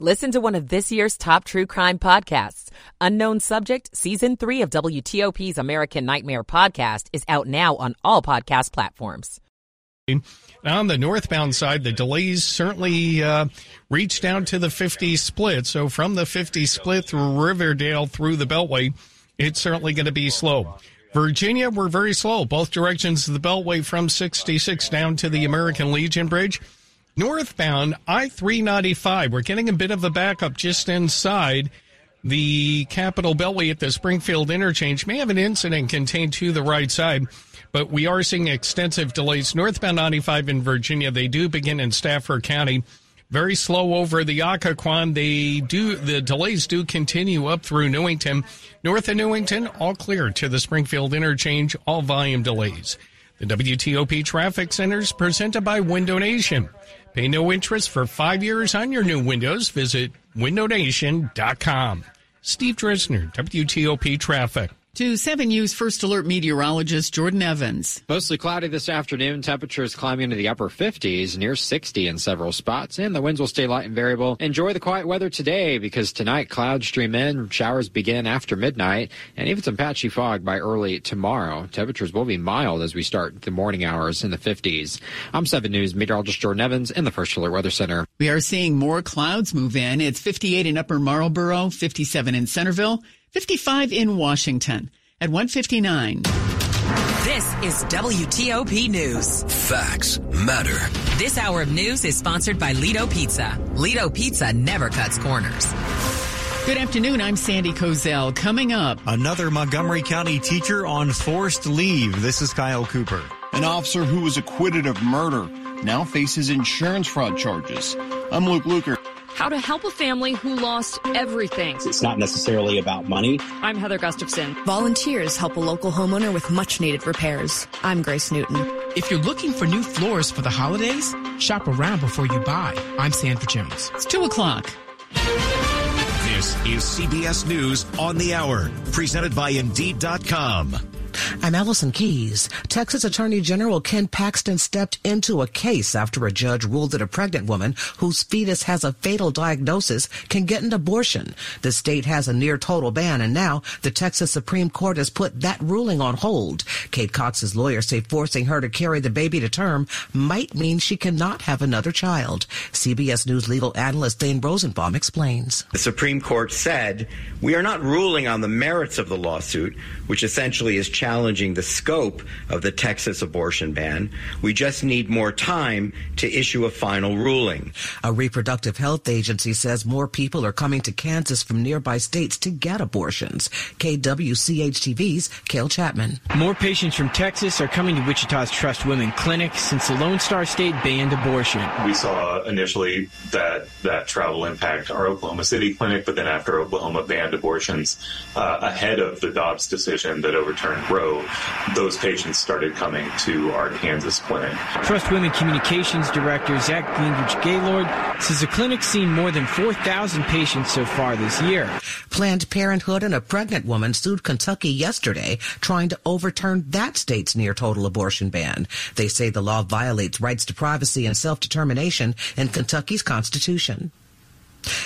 Listen to one of this year's top true crime podcasts. Unknown Subject, Season 3 of WTOP's American Nightmare podcast is out now on all podcast platforms. On the northbound side, the delays certainly uh, reached down to the 50 split. So from the 50 split through Riverdale through the Beltway, it's certainly going to be slow. Virginia, we're very slow, both directions of the Beltway from 66 down to the American Legion Bridge. Northbound I 395, we're getting a bit of a backup just inside the Capitol Beltway at the Springfield interchange. May have an incident contained to the right side, but we are seeing extensive delays. Northbound 95 in Virginia, they do begin in Stafford County. Very slow over the Occoquan. They do the delays do continue up through Newington. North of Newington, all clear to the Springfield interchange, all volume delays. The WTOP Traffic Centers presented by Window Nation. Pay no interest for five years on your new windows. Visit windownation.com. Steve Dresner, WTOP Traffic. To 7 News First Alert meteorologist Jordan Evans. Mostly cloudy this afternoon. Temperatures climbing into the upper 50s, near 60 in several spots, and the winds will stay light and variable. Enjoy the quiet weather today because tonight clouds stream in, showers begin after midnight, and even some patchy fog by early tomorrow. Temperatures will be mild as we start the morning hours in the 50s. I'm 7 News meteorologist Jordan Evans in the First Alert Weather Center. We are seeing more clouds move in. It's 58 in Upper Marlboro, 57 in Centreville. 55 in Washington at 159. This is WTOP News. Facts matter. This hour of news is sponsored by Ledo Pizza. Ledo Pizza never cuts corners. Good afternoon. I'm Sandy Kozel. Coming up, another Montgomery County teacher on forced leave. This is Kyle Cooper. An officer who was acquitted of murder now faces insurance fraud charges. I'm Luke Lukert how to help a family who lost everything. It's not necessarily about money. I'm Heather Gustafson. Volunteers help a local homeowner with much needed repairs. I'm Grace Newton. If you're looking for new floors for the holidays, shop around before you buy. I'm Sandra Jones. It's 2 o'clock. This is CBS News on the Hour, presented by Indeed.com. I'm Allison Keyes. Texas Attorney General Ken Paxton stepped into a case after a judge ruled that a pregnant woman whose fetus has a fatal diagnosis can get an abortion. The state has a near total ban, and now the Texas Supreme Court has put that ruling on hold. Kate Cox's lawyers say forcing her to carry the baby to term might mean she cannot have another child. CBS News legal analyst Thane Rosenbaum explains. The Supreme Court said, We are not ruling on the merits of the lawsuit, which essentially is the scope of the Texas abortion ban. We just need more time to issue a final ruling. A reproductive health agency says more people are coming to Kansas from nearby states to get abortions. KWCH-TV's Cale Chapman. More patients from Texas are coming to Wichita's Trust Women Clinic since the Lone Star State banned abortion. We saw initially that that travel impact our Oklahoma City clinic, but then after Oklahoma banned abortions uh, ahead of the Dobbs decision that overturned Roe, those patients started coming to our Kansas clinic. Trust Women Communications Director Zach Gingrich Gaylord says the clinic's seen more than 4,000 patients so far this year. Planned Parenthood and a pregnant woman sued Kentucky yesterday, trying to overturn that state's near total abortion ban. They say the law violates rights to privacy and self determination in Kentucky's Constitution.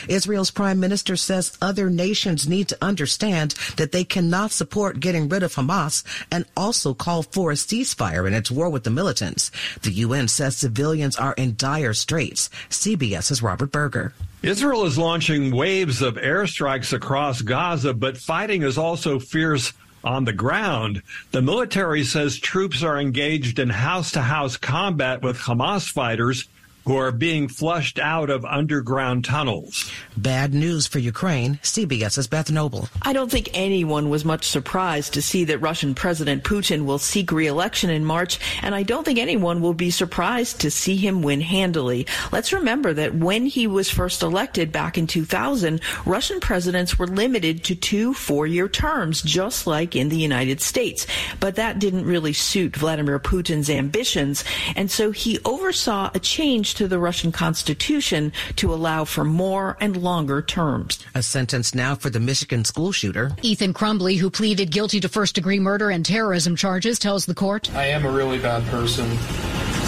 Israel's prime minister says other nations need to understand that they cannot support getting rid of Hamas and also call for a ceasefire in its war with the militants. The UN says civilians are in dire straits. CBS's Robert Berger. Israel is launching waves of airstrikes across Gaza, but fighting is also fierce on the ground. The military says troops are engaged in house to house combat with Hamas fighters who are being flushed out of underground tunnels. Bad news for Ukraine. CBS's Beth Noble. I don't think anyone was much surprised to see that Russian President Putin will seek re-election in March, and I don't think anyone will be surprised to see him win handily. Let's remember that when he was first elected back in 2000, Russian presidents were limited to two four-year terms, just like in the United States. But that didn't really suit Vladimir Putin's ambitions, and so he oversaw a change to the Russian constitution to allow for more and longer terms. A sentence now for the Michigan school shooter. Ethan Crumbley, who pleaded guilty to first degree murder and terrorism charges, tells the court I am a really bad person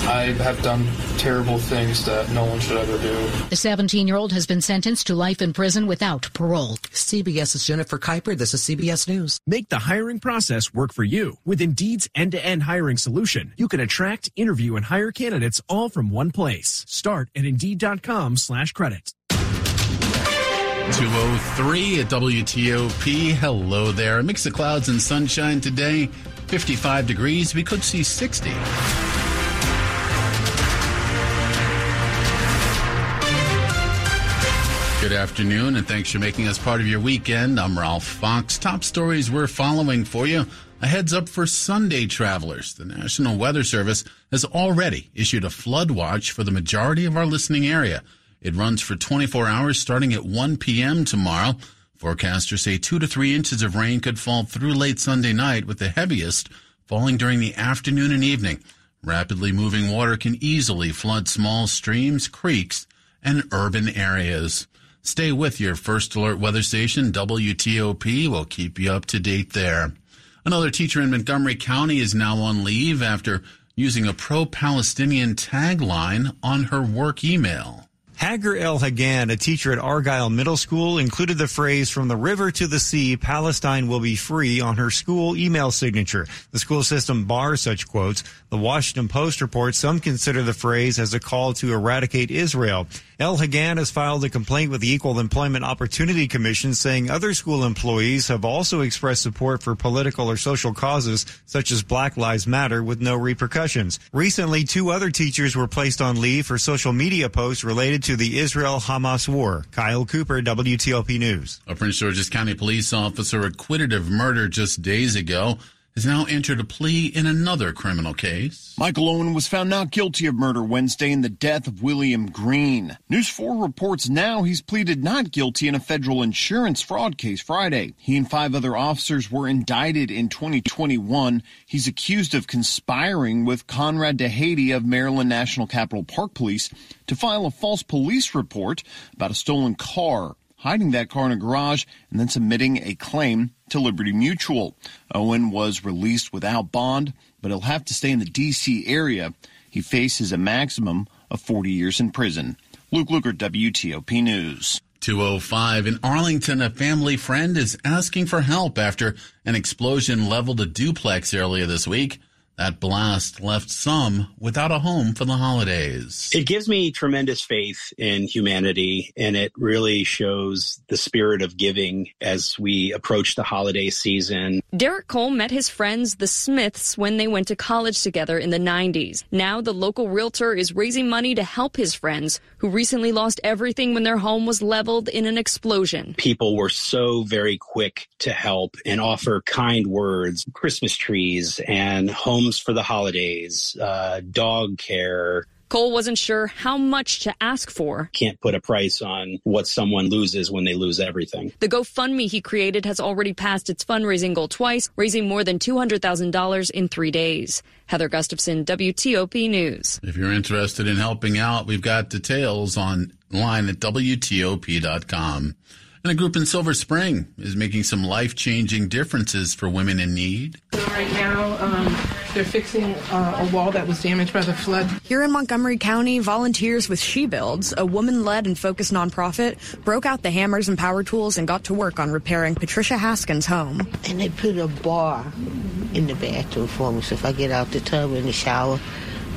I have done terrible things that no one should ever do. The 17 year old has been sentenced to life in prison without parole. CBS's Jennifer Kuiper. This is CBS News. Make the hiring process work for you. With Indeed's end to end hiring solution, you can attract, interview, and hire candidates all from one place. Start at Indeed.com slash credit. 203 at WTOP. Hello there. A mix of clouds and sunshine today. 55 degrees. We could see 60. Good afternoon, and thanks for making us part of your weekend. I'm Ralph Fox. Top stories we're following for you. A heads up for Sunday travelers. The National Weather Service has already issued a flood watch for the majority of our listening area. It runs for 24 hours starting at 1 p.m. tomorrow. Forecasters say two to three inches of rain could fall through late Sunday night, with the heaviest falling during the afternoon and evening. Rapidly moving water can easily flood small streams, creeks, and urban areas. Stay with your first alert weather station, WTOP. We'll keep you up to date there. Another teacher in Montgomery County is now on leave after using a pro Palestinian tagline on her work email. Hajur El Haggan, a teacher at Argyle Middle School, included the phrase from the river to the sea, Palestine will be free on her school email signature. The school system bars such quotes. The Washington Post reports some consider the phrase as a call to eradicate Israel. El Haggan has filed a complaint with the Equal Employment Opportunity Commission saying other school employees have also expressed support for political or social causes such as Black Lives Matter with no repercussions. Recently, two other teachers were placed on leave for social media posts related to the Israel-Hamas war. Kyle Cooper, WTOP News. A Prince George's County police officer acquitted of murder just days ago has now entered a plea in another criminal case. Michael Owen was found not guilty of murder Wednesday in the death of William Green. News 4 reports now he's pleaded not guilty in a federal insurance fraud case Friday. He and five other officers were indicted in 2021. He's accused of conspiring with Conrad DeHady of Maryland National Capital Park Police to file a false police report about a stolen car hiding that car in a garage, and then submitting a claim to Liberty Mutual. Owen was released without bond, but he'll have to stay in the D.C. area. He faces a maximum of 40 years in prison. Luke Lukert, WTOP News. 205 in Arlington, a family friend is asking for help after an explosion leveled a duplex earlier this week. That blast left some without a home for the holidays. It gives me tremendous faith in humanity, and it really shows the spirit of giving as we approach the holiday season. Derek Cole met his friends, the Smiths, when they went to college together in the 90s. Now, the local realtor is raising money to help his friends who recently lost everything when their home was leveled in an explosion. People were so very quick to help and offer kind words, Christmas trees, and home homes for the holidays, uh, dog care. Cole wasn't sure how much to ask for. Can't put a price on what someone loses when they lose everything. The GoFundMe he created has already passed its fundraising goal twice, raising more than $200,000 in three days. Heather Gustafson, WTOP News. If you're interested in helping out, we've got details online at WTOP.com. And a group in Silver Spring is making some life changing differences for women in need. Right now, um, they're fixing uh, a wall that was damaged by the flood. Here in Montgomery County, volunteers with She Builds, a woman led and focused nonprofit, broke out the hammers and power tools and got to work on repairing Patricia Haskins' home. And they put a bar in the bathroom for me, so if I get out the tub in the shower,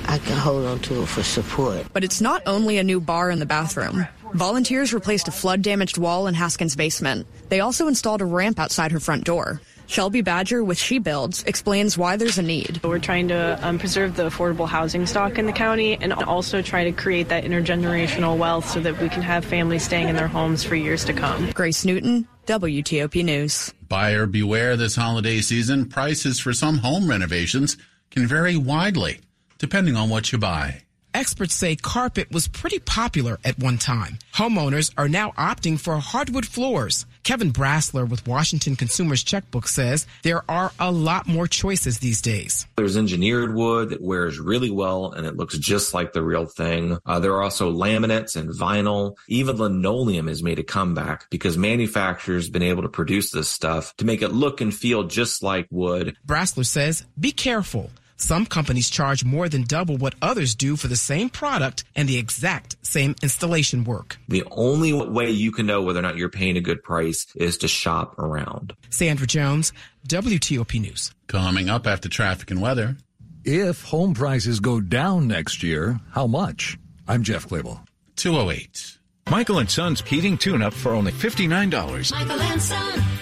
I can hold on to it for support. But it's not only a new bar in the bathroom. Volunteers replaced a flood damaged wall in Haskins' basement. They also installed a ramp outside her front door. Shelby Badger with She Builds explains why there's a need. We're trying to um, preserve the affordable housing stock in the county and also try to create that intergenerational wealth so that we can have families staying in their homes for years to come. Grace Newton, WTOP News. Buyer beware this holiday season. Prices for some home renovations can vary widely depending on what you buy. Experts say carpet was pretty popular at one time. Homeowners are now opting for hardwood floors. Kevin Brasler with Washington Consumers Checkbook says there are a lot more choices these days. There's engineered wood that wears really well and it looks just like the real thing. Uh, there are also laminates and vinyl. Even linoleum has made a comeback because manufacturers have been able to produce this stuff to make it look and feel just like wood. Brasler says, be careful. Some companies charge more than double what others do for the same product and the exact same installation work. The only way you can know whether or not you're paying a good price is to shop around. Sandra Jones, WTOP News. Coming up after traffic and weather. If home prices go down next year, how much? I'm Jeff Clabaugh. 208. Michael and Son's heating tune up for only $59. Michael and Son.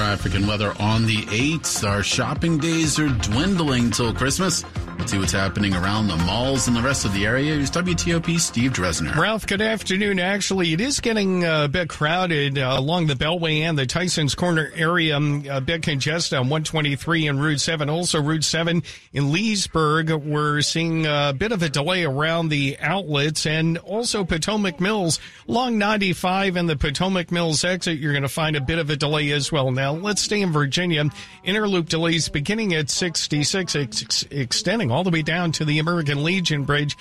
Traffic and weather on the 8th. Our shopping days are dwindling till Christmas. See what's happening around the malls and the rest of the area. Here's WTOP Steve Dresner. Ralph, good afternoon. Actually, it is getting a bit crowded uh, along the Beltway and the Tyson's Corner area. Um, a bit congested on 123 and Route 7. Also, Route 7 in Leesburg. We're seeing a bit of a delay around the outlets and also Potomac Mills Long 95 and the Potomac Mills exit. You're going to find a bit of a delay as well. Now, let's stay in Virginia. Inner Loop delays beginning at 66, ex- extending all the way down to the American Legion Bridge.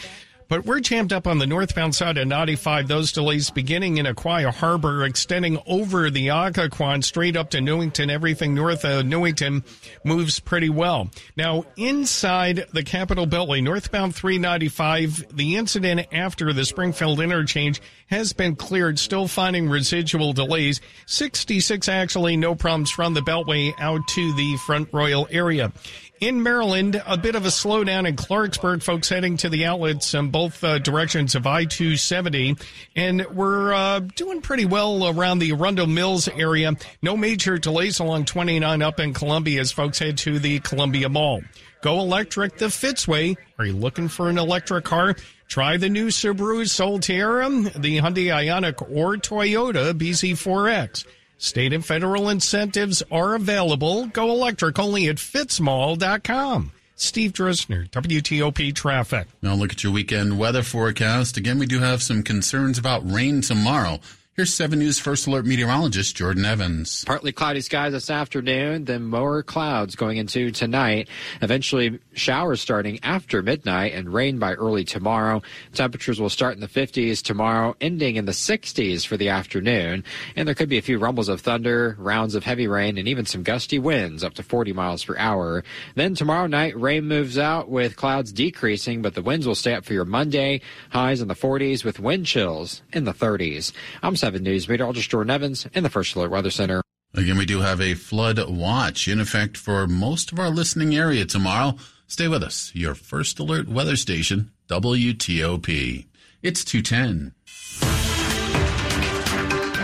But we're jammed up on the northbound side of 95. Those delays beginning in Aquia Harbor, extending over the Occoquan straight up to Newington. Everything north of Newington moves pretty well. Now, inside the Capitol Beltway, northbound 395, the incident after the Springfield interchange has been cleared, still finding residual delays. 66 actually, no problems from the Beltway out to the Front Royal area. In Maryland, a bit of a slowdown in Clarksburg, folks heading to the outlets in both uh, directions of I-270. And we're uh, doing pretty well around the Arundel Mills area. No major delays along 29 up in Columbia as folks head to the Columbia Mall. Go electric the Fitzway. Are you looking for an electric car? Try the new Subaru Solterra, the Hyundai Ioniq, or Toyota BZ4X. State and federal incentives are available. Go electric only at fitzmall.com. Steve Dresner, WTOP Traffic. Now look at your weekend weather forecast. Again, we do have some concerns about rain tomorrow. Here's 7 News First Alert meteorologist Jordan Evans. Partly cloudy skies this afternoon, then more clouds going into tonight. Eventually, showers starting after midnight and rain by early tomorrow. Temperatures will start in the 50s tomorrow, ending in the 60s for the afternoon. And there could be a few rumbles of thunder, rounds of heavy rain, and even some gusty winds up to 40 miles per hour. Then tomorrow night, rain moves out with clouds decreasing, but the winds will stay up for your Monday. Highs in the 40s with wind chills in the 30s. I'm 7 News meteorologist Jordan Evans in the First Alert Weather Center. Again, we do have a flood watch in effect for most of our listening area tomorrow. Stay with us. Your First Alert Weather Station, WTOP. It's 210.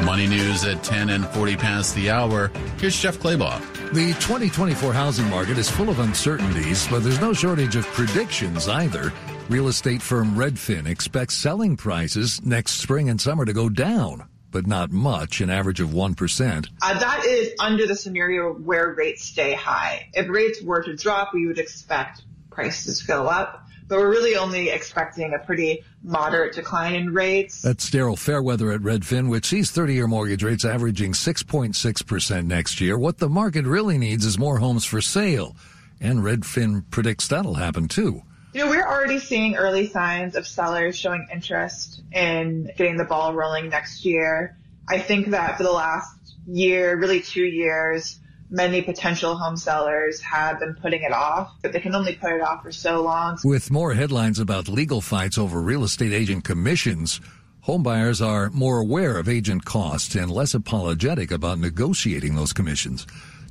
Money news at 10 and 40 past the hour. Here's Jeff Clabaugh. The 2024 housing market is full of uncertainties, but there's no shortage of predictions either. Real estate firm Redfin expects selling prices next spring and summer to go down, but not much, an average of 1%. Uh, that is under the scenario where rates stay high. If rates were to drop, we would expect prices to go up but we're really only expecting a pretty moderate decline in rates. That's Daryl Fairweather at Redfin, which sees 30-year mortgage rates averaging 6.6% next year. What the market really needs is more homes for sale, and Redfin predicts that'll happen too. You know, we're already seeing early signs of sellers showing interest in getting the ball rolling next year. I think that for the last year, really two years, many potential home sellers have been putting it off, but they can only put it off for so long. With more headlines about legal fights over real estate agent commissions, homebuyers are more aware of agent costs and less apologetic about negotiating those commissions.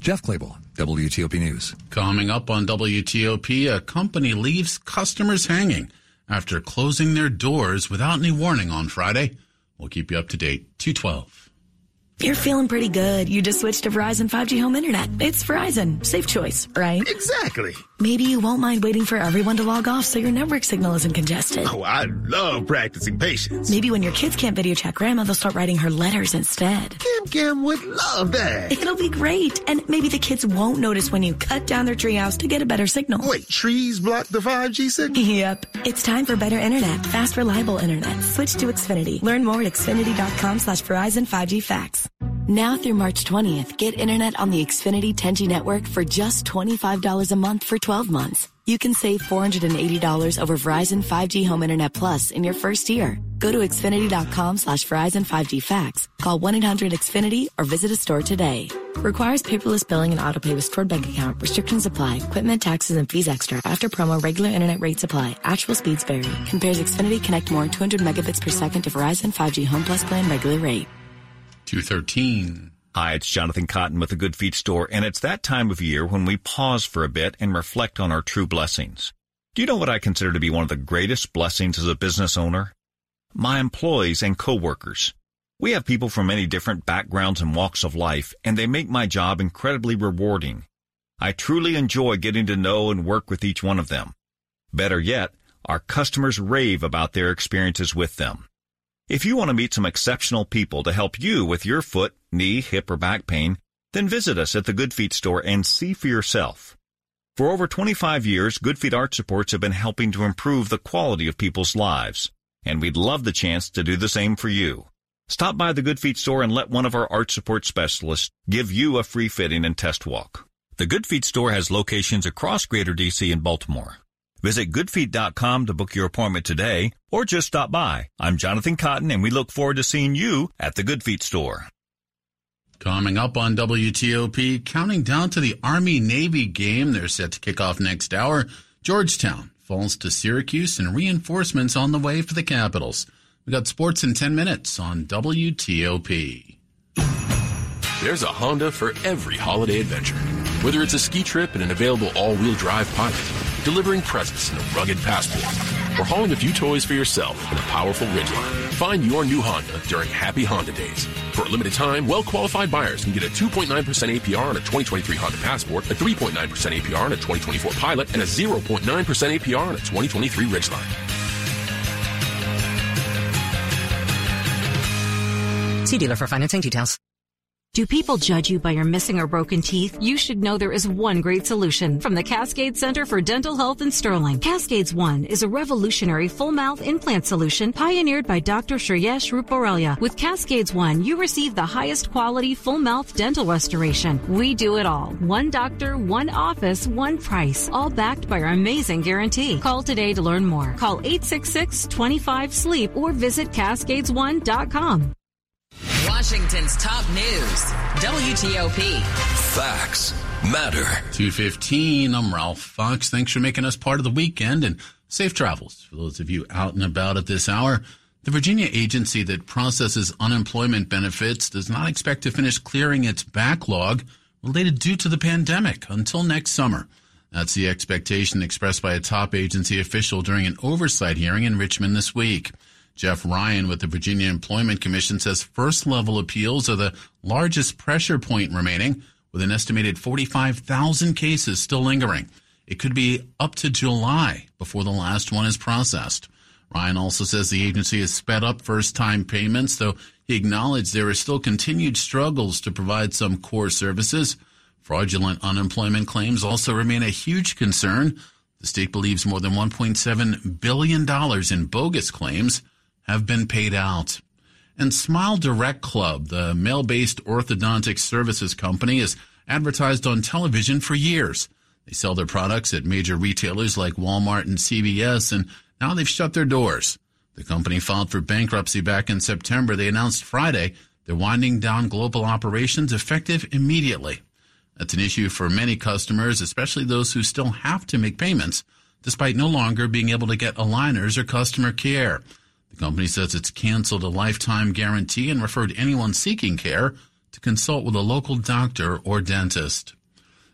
Jeff Clabaugh, WTOP News. Coming up on WTOP, a company leaves customers hanging after closing their doors without any warning on Friday. We'll keep you up to date. 212. You're feeling pretty good. You just switched to Verizon 5G home internet. It's Verizon. Safe choice, right? Exactly. Maybe you won't mind waiting for everyone to log off so your network signal isn't congested. Oh, I love practicing patience. Maybe when your kids can't video chat grandma, they'll start writing her letters instead. Kim Kim would love that. It'll be great. And maybe the kids won't notice when you cut down their treehouse to get a better signal. Wait, trees block the 5G signal? Yep. It's time for better internet. Fast, reliable internet. Switch to Xfinity. Learn more at xfinity.com slash Verizon 5G facts. Now through March 20th, get internet on the Xfinity 10G network for just $25 a month for 12 months. You can save $480 over Verizon 5G Home Internet Plus in your first year. Go to Xfinity.com slash Verizon 5G facts, call 1-800-XFINITY or visit a store today. Requires paperless billing and autopay with stored bank account. Restrictions apply. Equipment, taxes, and fees extra. After promo, regular internet rates apply. Actual speeds vary. Compares Xfinity Connect More 200 megabits per second to Verizon 5G Home Plus plan regular rate. 213. Hi, it's Jonathan Cotton with the Good Feet Store, and it's that time of year when we pause for a bit and reflect on our true blessings. Do you know what I consider to be one of the greatest blessings as a business owner? My employees and coworkers. We have people from many different backgrounds and walks of life, and they make my job incredibly rewarding. I truly enjoy getting to know and work with each one of them. Better yet, our customers rave about their experiences with them. If you want to meet some exceptional people to help you with your foot, knee, hip, or back pain, then visit us at the Good Feet store and see for yourself. For over 25 years, Good Feet Arch Supports have been helping to improve the quality of people's lives, and we'd love the chance to do the same for you. Stop by the Good Feet store and let one of our arch support specialists give you a free fitting and test walk. The Good Feet store has locations across Greater DC and Baltimore. Visit goodfeet.com to book your appointment today or just stop by. I'm Jonathan Cotton and we look forward to seeing you at the Good Feet store. Coming up on WTOP, counting down to the Army Navy game. They're set to kick off next hour. Georgetown falls to Syracuse and reinforcements on the way for the Capitals. We got sports in 10 minutes on WTOP. There's a Honda for every holiday adventure. Whether it's a ski trip and an available all-wheel drive pilot, delivering presents in a rugged passport, or hauling a few toys for yourself in a powerful Ridgeline. Find your new Honda during Happy Honda Days. For a limited time, well-qualified buyers can get a 2.9% APR on a 2023 Honda Passport, a 3.9% APR on a 2024 Pilot, and a 0.9% APR on a 2023 Ridgeline. See dealer for financing details. Do people judge you by your missing or broken teeth? You should know there is one great solution from the Cascade Center for Dental Health in Sterling. Cascades One is a revolutionary full mouth implant solution pioneered by Dr. Shreyesh Ruparelia. With Cascades One, you receive the highest quality full mouth dental restoration. We do it all. One doctor, one office, one price, all backed by our amazing guarantee. Call today to learn more. Call 866-25-SLEEP or visit cascadesone.com. Washington's top news, WTOP. Facts matter. 215, I'm Ralph Fox. Thanks for making us part of the weekend and safe travels for those of you out and about at this hour. The Virginia agency that processes unemployment benefits does not expect to finish clearing its backlog related due to the pandemic until next summer. That's the expectation expressed by a top agency official during an oversight hearing in Richmond this week. Jeff Ryan with the Virginia Employment Commission says first level appeals are the largest pressure point remaining, with an estimated 45,000 cases still lingering. It could be up to July before the last one is processed. Ryan also says the agency has sped up first time payments, though he acknowledged there are still continued struggles to provide some core services. Fraudulent unemployment claims also remain a huge concern. The state believes more than $1.7 billion in bogus claims have been paid out. And Smile Direct Club, the mail based orthodontic services company, has advertised on television for years. They sell their products at major retailers like Walmart and CVS, and now they've shut their doors. The company filed for bankruptcy back in September. They announced Friday they're winding down global operations effective immediately. That's an issue for many customers, especially those who still have to make payments, despite no longer being able to get aligners or customer care. The company says it's canceled a lifetime guarantee and referred anyone seeking care to consult with a local doctor or dentist.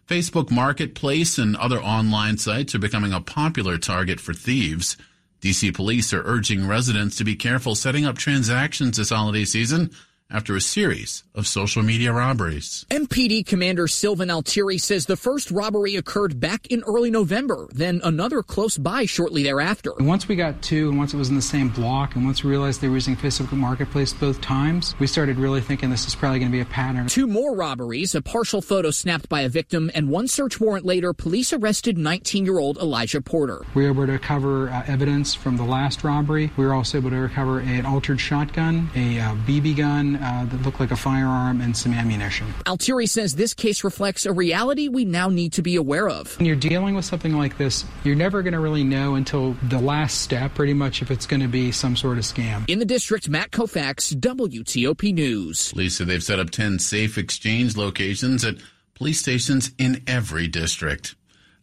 Facebook Marketplace and other online sites are becoming a popular target for thieves. DC police are urging residents to be careful setting up transactions this holiday season after a series of social media robberies. MPD Commander Sylvan Altieri says the first robbery occurred back in early November, then another close by shortly thereafter. And once we got two, and once it was in the same block, and once we realized they were using Facebook Marketplace both times, we started really thinking this is probably going to be a pattern. Two more robberies, a partial photo snapped by a victim, and one search warrant later, police arrested 19 year old Elijah Porter. We were able to recover uh, evidence from the last robbery. We were also able to recover an altered shotgun, a uh, BB gun, uh, that looked like a firearm and some ammunition. Altieri says this case reflects a reality we now need to be aware of. When you're dealing with something like this, you're never going to really know until the last step, pretty much, if it's going to be some sort of scam. In the district, Matt Koufax, WTOP News. Lisa, they've set up 10 safe exchange locations at police stations in every district.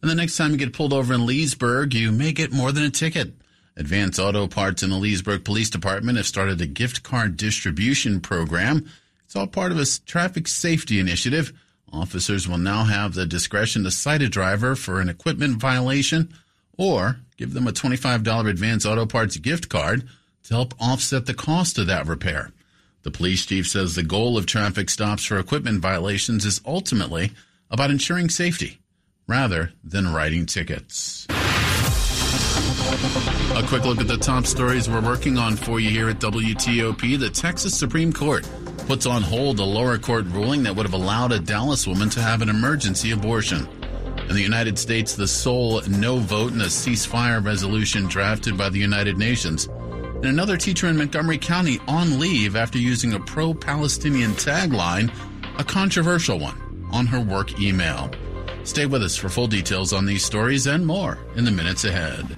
And the next time you get pulled over in Leesburg, you may get more than a ticket. Advance Auto Parts in the Leesburg Police Department have started a gift card distribution program. It's all part of a traffic safety initiative. Officers will now have the discretion to cite a driver for an equipment violation or give them a $25 Advance Auto Parts gift card to help offset the cost of that repair. The police chief says the goal of traffic stops for equipment violations is ultimately about ensuring safety rather than writing tickets. A quick look at the top stories we're working on for you here at WTOP. The Texas Supreme Court puts on hold a lower court ruling that would have allowed a Dallas woman to have an emergency abortion. In the United States, the sole no vote in a ceasefire resolution drafted by the United Nations. And another teacher in Montgomery County on leave after using a pro Palestinian tagline, a controversial one, on her work email. Stay with us for full details on these stories and more in the minutes ahead.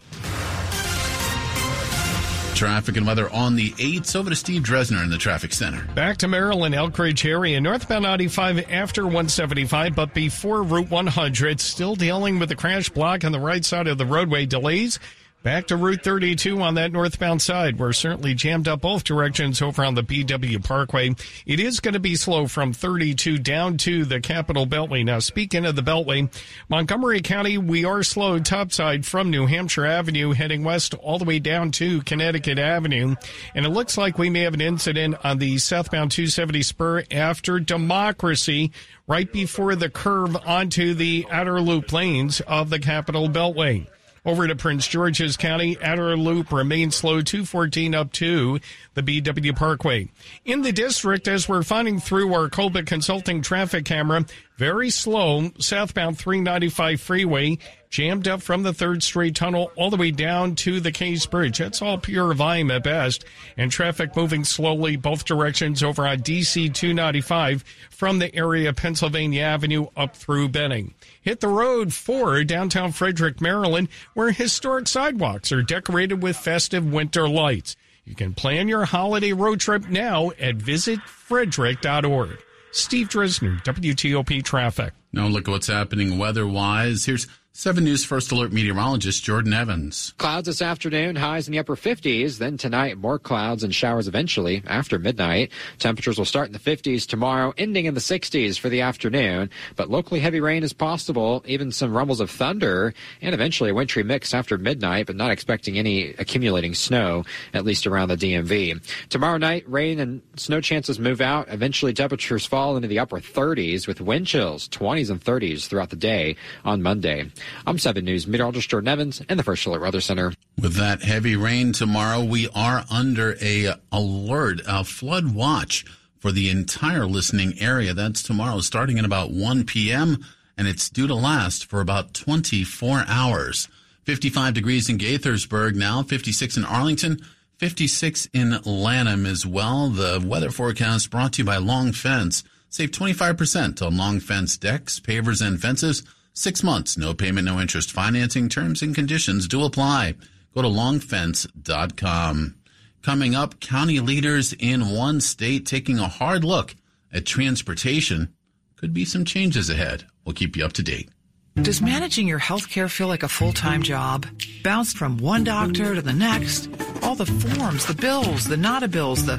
Traffic and weather on the 8th. Over to Steve Dresner in the traffic center. Back to Maryland, Elkridge area, northbound 95 after 175, but before Route 100. Still dealing with the crash block on the right side of the roadway. Delays Back to Route 32 on that northbound side. We're certainly jammed up both directions over on the BW Parkway. It is going to be slow from 32 down to the Capital Beltway. Now, speaking of the Beltway, Montgomery County, we are slow topside from New Hampshire Avenue heading west all the way down to Connecticut Avenue. And it looks like we may have an incident on the southbound 270 spur after Democracy right before the curve onto the outer loop lanes of the Capital Beltway. Over to Prince George's County, outer loop remains slow 214 up to the BW Parkway. In the district, as we're finding through our Colbert Consulting traffic camera, very slow southbound 395 freeway, jammed up from the 3rd Street Tunnel all the way down to the Case Bridge. That's all pure volume at best. And traffic moving slowly both directions over on DC 295 from the area of Pennsylvania Avenue up through Benning. Hit the road for downtown Frederick, Maryland, where historic sidewalks are decorated with festive winter lights. You can plan your holiday road trip now at visitfrederick.org. Steve Dresner, WTOP Traffic. Now look at what's happening weather-wise. Here's 7 News First Alert meteorologist Jordan Evans. Clouds this afternoon, highs in the upper 50s. Then tonight, more clouds and showers eventually after midnight. Temperatures will start in the 50s tomorrow, ending in the 60s for the afternoon. But locally heavy rain is possible, even some rumbles of thunder, and eventually a wintry mix after midnight, but not expecting any accumulating snow, at least around the DMV. Tomorrow night, rain and snow chances move out. Eventually, temperatures fall into the upper 30s with wind chills, 20s and 30s throughout the day on Monday. I'm 7 News meteorologist Jordan Evans in the First Alert Weather Center. With that heavy rain tomorrow, we are under a alert, a flood watch for the entire listening area. That's tomorrow starting at about 1 p.m. and it's due to last for about 24 hours. 55 degrees in Gaithersburg now, 56 in Arlington, 56 in Lanham as well. The weather forecast brought to you by Long Fence. Save 25% on long fence decks, pavers, and fences. Six months, no payment, no interest financing terms and conditions do apply. Go to longfence.com. Coming up, county leaders in one state taking a hard look at transportation. Could be some changes ahead. We'll keep you up to date. Does managing your health care feel like a full time job? Bounced from one doctor to the next? All the forms, the bills, the not a bills, the.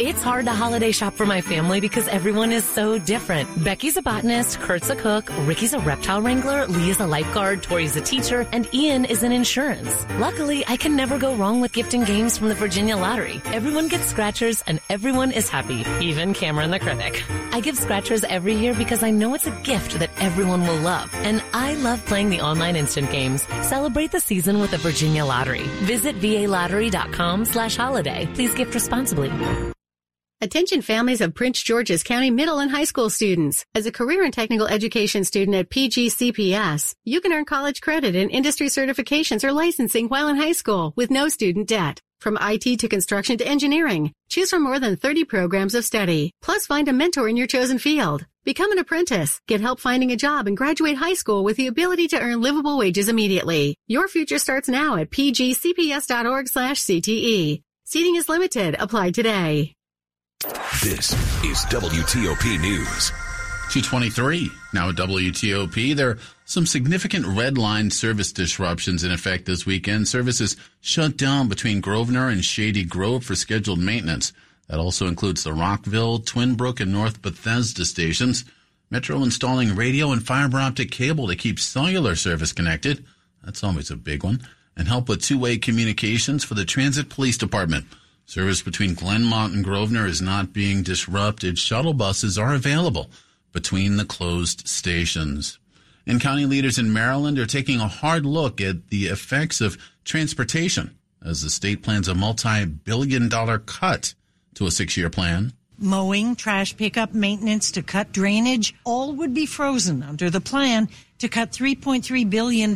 It's hard to holiday shop for my family because everyone is so different. Becky's a botanist, Kurt's a cook, Ricky's a reptile wrangler, Lee is a lifeguard, Tori's a teacher, and Ian is in insurance. Luckily, I can never go wrong with gifting games from the Virginia Lottery. Everyone gets scratchers and everyone is happy, even Cameron the critic. I give scratchers every year because I know it's a gift that everyone will love. And I love playing the online instant games. Celebrate the season with the Virginia Lottery. Visit VALottery.com slash holiday. Please gift responsibly. Attention families of Prince George's County middle and high school students. As a career and technical education student at PGCPS, you can earn college credit and industry certifications or licensing while in high school with no student debt. From IT to construction to engineering, choose from more than 30 programs of study. Plus find a mentor in your chosen field. Become an apprentice, get help finding a job and graduate high school with the ability to earn livable wages immediately. Your future starts now at pgcps.org slash CTE. Seating is limited. Apply today. This is WTOP News. 223. Now at WTOP, there are some significant red line service disruptions in effect this weekend. Services shut down between Grosvenor and Shady Grove for scheduled maintenance. That also includes the Rockville, Twinbrook, and North Bethesda stations. Metro installing radio and fiber optic cable to keep cellular service connected. That's always a big one. And help with two-way communications for the Transit Police Department. Service between Glenmont and Grosvenor is not being disrupted. Shuttle buses are available between the closed stations. And county leaders in Maryland are taking a hard look at the effects of transportation as the state plans a multi-billion dollar cut to a six-year plan. Mowing, trash pickup, maintenance to cut drainage, all would be frozen under the plan to cut $3.3 billion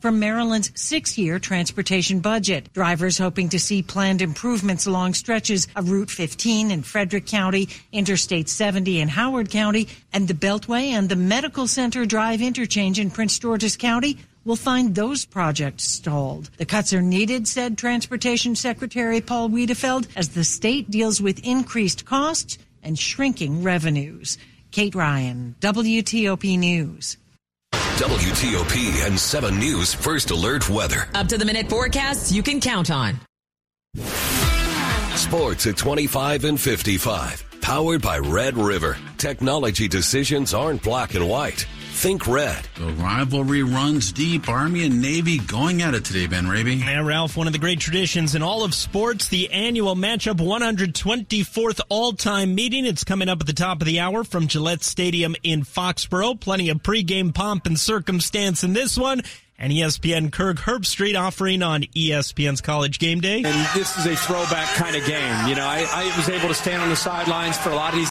from Maryland's six year transportation budget. Drivers hoping to see planned improvements along stretches of Route 15 in Frederick County, Interstate 70 in Howard County, and the Beltway and the Medical Center Drive interchange in Prince George's County will find those projects stalled. The cuts are needed, said Transportation Secretary Paul Wiedefeld, as the state deals with increased costs and shrinking revenues. Kate Ryan, WTOP News. WTOP and 7 News First Alert Weather. Up to the minute forecasts you can count on. Sports at 25 and 55. Powered by Red River. Technology decisions aren't black and white. Think red. The rivalry runs deep. Army and Navy going at it today, Ben Raby. Yeah, Ralph, one of the great traditions in all of sports, the annual matchup 124th all-time meeting. It's coming up at the top of the hour from Gillette Stadium in Foxborough. Plenty of pregame pomp and circumstance in this one and ESPN Kirk Herbstreit offering on ESPN's College Game Day. And this is a throwback kind of game. You know, I, I was able to stand on the sidelines for a lot of these